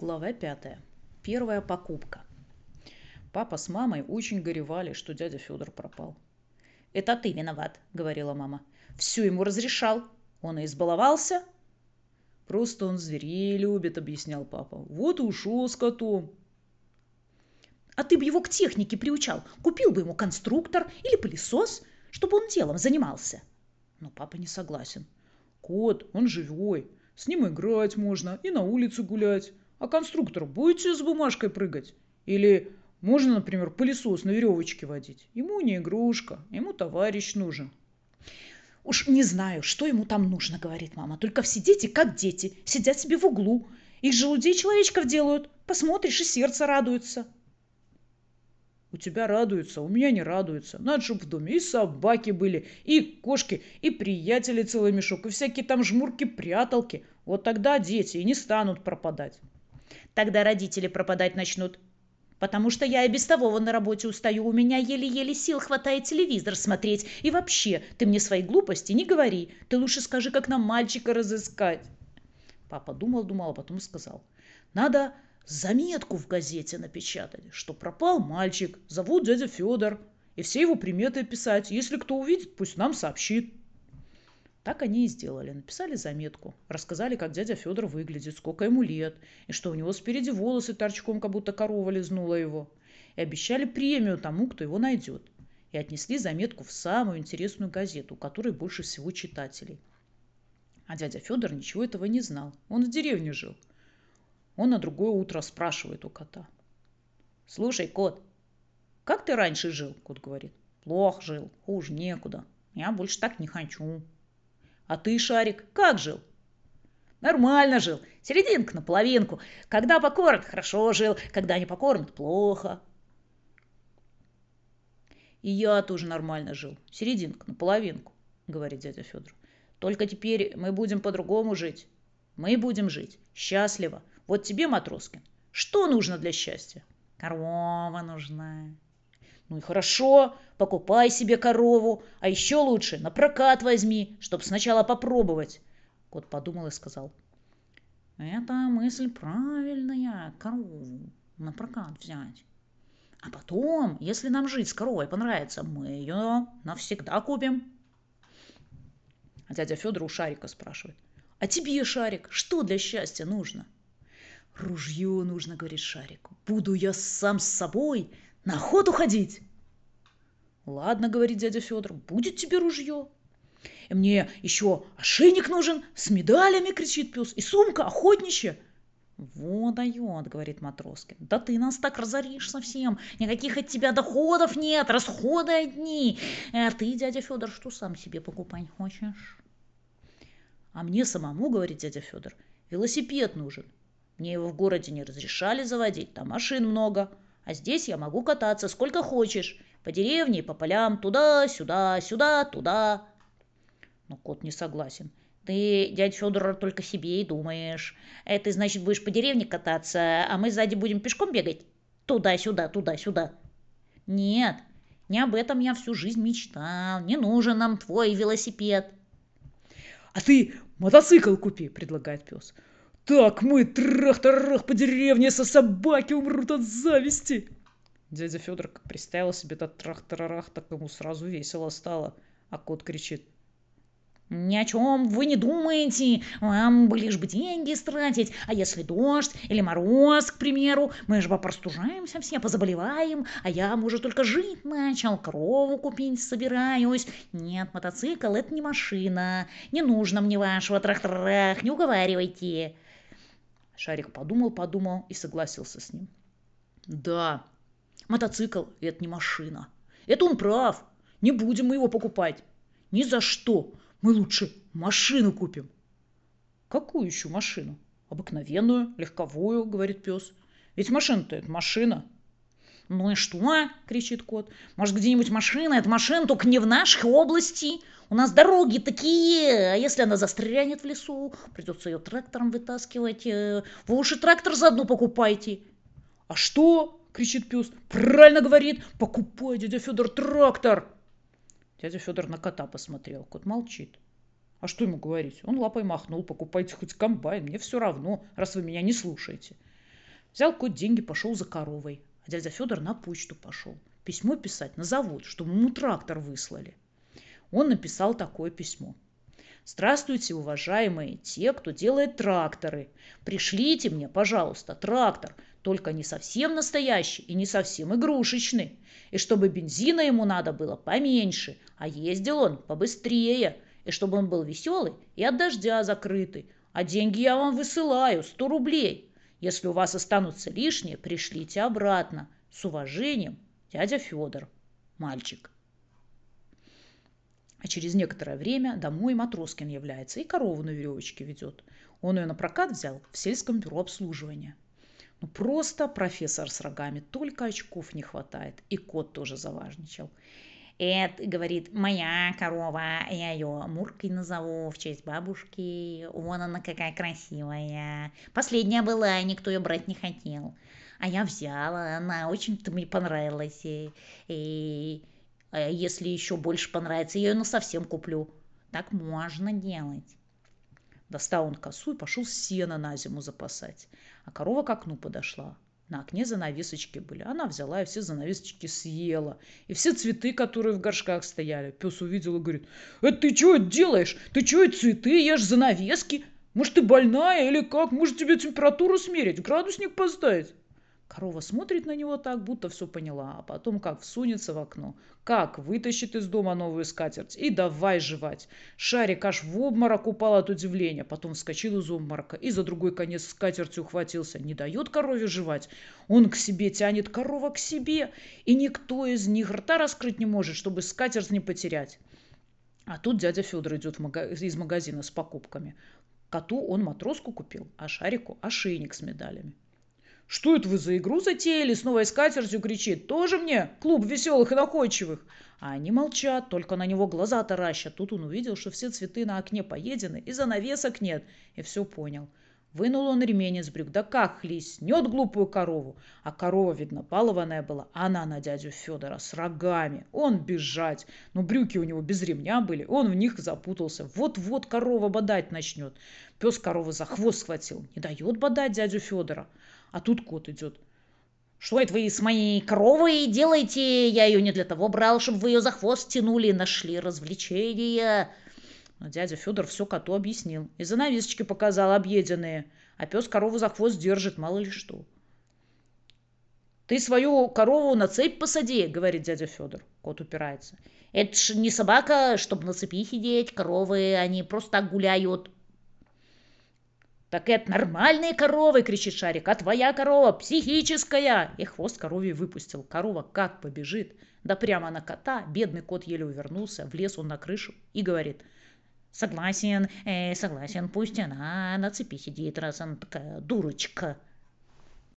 Глава пятая. Первая покупка. Папа с мамой очень горевали, что дядя Федор пропал. «Это ты виноват», — говорила мама. «Все ему разрешал. Он и избаловался». «Просто он зверей любит», — объяснял папа. «Вот и ушел с котом». «А ты бы его к технике приучал. Купил бы ему конструктор или пылесос, чтобы он делом занимался». Но папа не согласен. «Кот, он живой. С ним играть можно и на улице гулять. А конструктор будете с бумажкой прыгать? Или можно, например, пылесос на веревочке водить? Ему не игрушка, ему товарищ нужен. Уж не знаю, что ему там нужно, говорит мама. Только все дети как дети, сидят себе в углу. Их желудей человечков делают. Посмотришь, и сердце радуется. У тебя радуются, у меня не радуются. Надо, чтобы в доме и собаки были, и кошки, и приятели целый мешок, и всякие там жмурки-пряталки. Вот тогда дети и не станут пропадать. Тогда родители пропадать начнут. Потому что я и без того вон на работе устаю. У меня еле-еле сил хватает телевизор смотреть. И вообще, ты мне свои глупости не говори. Ты лучше скажи, как нам мальчика разыскать. Папа думал-думал, а потом сказал. Надо заметку в газете напечатать, что пропал мальчик, зовут дядя Федор. И все его приметы писать. Если кто увидит, пусть нам сообщит. Так они и сделали. Написали заметку. Рассказали, как дядя Федор выглядит, сколько ему лет, и что у него спереди волосы торчком, как будто корова лизнула его. И обещали премию тому, кто его найдет. И отнесли заметку в самую интересную газету, у которой больше всего читателей. А дядя Федор ничего этого не знал. Он в деревне жил. Он на другое утро спрашивает у кота. «Слушай, кот, как ты раньше жил?» Кот говорит. «Плохо жил, хуже некуда. Я больше так не хочу». А ты, Шарик, как жил? Нормально жил. Серединка на половинку. Когда покормят, хорошо жил. Когда не покормят, плохо. И я тоже нормально жил. Серединка на половинку, говорит дядя Федор. Только теперь мы будем по-другому жить. Мы будем жить счастливо. Вот тебе, Матроскин, что нужно для счастья? Корова нужна. Ну и хорошо, покупай себе корову, а еще лучше на прокат возьми, чтоб сначала попробовать. Кот подумал и сказал. Это мысль правильная, корову на прокат взять. А потом, если нам жить с коровой понравится, мы ее навсегда купим. А дядя Федор у Шарика спрашивает. А тебе, Шарик, что для счастья нужно? Ружье нужно, говорит Шарик. Буду я сам с собой на охоту ходить. Ладно, говорит дядя Федор, будет тебе ружье. И мне еще ошейник нужен с медалями, кричит пес, и сумка охотничья. Вот дает, говорит Матроскин. Да ты нас так разоришь совсем. Никаких от тебя доходов нет, расходы одни. А ты, дядя Федор, что сам себе покупать хочешь? А мне самому, говорит дядя Федор, велосипед нужен. Мне его в городе не разрешали заводить, там машин много. А здесь я могу кататься сколько хочешь. По деревне, по полям, туда-сюда, сюда, туда. Но кот не согласен. Ты, дядя Федор, только себе и думаешь. Это значит, будешь по деревне кататься, а мы сзади будем пешком бегать? Туда-сюда, туда-сюда. Нет, не об этом я всю жизнь мечтал. Не нужен нам твой велосипед. А ты мотоцикл купи, предлагает пес. Так мы трах-тарах по деревне со собаки умрут от зависти. Дядя Федор как представил себе этот трах-тарарах, так ему сразу весело стало. А кот кричит. Ни о чем вы не думаете, вам бы лишь бы деньги стратить, а если дождь или мороз, к примеру, мы же попростужаемся все, позаболеваем, а я, может, только жить начал, корову купить собираюсь. Нет, мотоцикл — это не машина, не нужно мне вашего трах-тарах, не уговаривайте. Шарик подумал-подумал и согласился с ним. Да, мотоцикл – это не машина. Это он прав. Не будем мы его покупать. Ни за что. Мы лучше машину купим. Какую еще машину? Обыкновенную, легковую, говорит пес. Ведь машина-то это машина. Ну и что? кричит кот. Может, где-нибудь машина? Это машина только не в нашей области. У нас дороги такие. А если она застрянет в лесу, придется ее трактором вытаскивать. Э, вы уж и трактор заодно покупайте. А что? — кричит пес. «Правильно говорит! Покупай, дядя Федор, трактор!» Дядя Федор на кота посмотрел. Кот молчит. А что ему говорить? Он лапой махнул. Покупайте хоть комбайн. Мне все равно, раз вы меня не слушаете. Взял кот деньги, пошел за коровой. А дядя Федор на почту пошел. Письмо писать на завод, чтобы ему трактор выслали. Он написал такое письмо. Здравствуйте, уважаемые те, кто делает тракторы. Пришлите мне, пожалуйста, трактор, только не совсем настоящий и не совсем игрушечный. И чтобы бензина ему надо было поменьше, а ездил он побыстрее. И чтобы он был веселый и от дождя закрытый. А деньги я вам высылаю, 100 рублей. Если у вас останутся лишние, пришлите обратно. С уважением, дядя Федор. Мальчик. А через некоторое время домой Матроскин является и корову на веревочке ведет. Он ее на прокат взял в сельском бюро обслуживания. Ну просто профессор с рогами, только очков не хватает. И кот тоже заважничал. Это, говорит, моя корова, я ее Муркой назову в честь бабушки. Вон она какая красивая. Последняя была, никто ее брать не хотел. А я взяла, она очень-то мне понравилась. И, если еще больше понравится, я ее ну совсем куплю. Так можно делать. Достал он косу и пошел сено на зиму запасать. А корова к окну подошла. На окне занавесочки были. Она взяла и все занавесочки съела. И все цветы, которые в горшках стояли. Пес увидел и говорит, это ты что делаешь? Ты что, цветы ешь, занавески? Может, ты больная или как? Может, тебе температуру смерить, градусник поставить? Корова смотрит на него так, будто все поняла, а потом как всунется в окно, как вытащит из дома новую скатерть и давай жевать. Шарик аж в обморок упал от удивления, потом вскочил из обморока и за другой конец скатерти ухватился. Не дает корове жевать, он к себе тянет корова к себе, и никто из них рта раскрыть не может, чтобы скатерть не потерять. А тут дядя Федор идет из магазина с покупками. Коту он матроску купил, а Шарику ошейник с медалями. Что это вы за игру затеяли? С новой скатертью кричит. Тоже мне клуб веселых и находчивых. А они молчат, только на него глаза таращат. Тут он увидел, что все цветы на окне поедены, и занавесок нет. И все понял. Вынул он ремень из брюк. Да как хлестнет глупую корову. А корова, видно, балованная была. Она на дядю Федора с рогами. Он бежать. Но брюки у него без ремня были. Он в них запутался. Вот-вот корова бодать начнет. Пес коровы за хвост схватил. Не дает бодать дядю Федора. А тут кот идет. Что это вы с моей коровой делаете? Я ее не для того брал, чтобы вы ее за хвост тянули, нашли развлечения. Но дядя Федор все коту объяснил. И занавесочки показал объеденные. А пес корову за хвост держит, мало ли что. Ты свою корову на цепь посади, говорит дядя Федор. Кот упирается. Это ж не собака, чтобы на цепи сидеть. Коровы, они просто гуляют. «Так это нормальные коровы!» — кричит Шарик. «А твоя корова психическая!» И хвост корове выпустил. Корова как побежит. Да прямо на кота. Бедный кот еле увернулся. Влез он на крышу и говорит. «Согласен, э, согласен, пусть она на цепи сидит, раз она такая дурочка».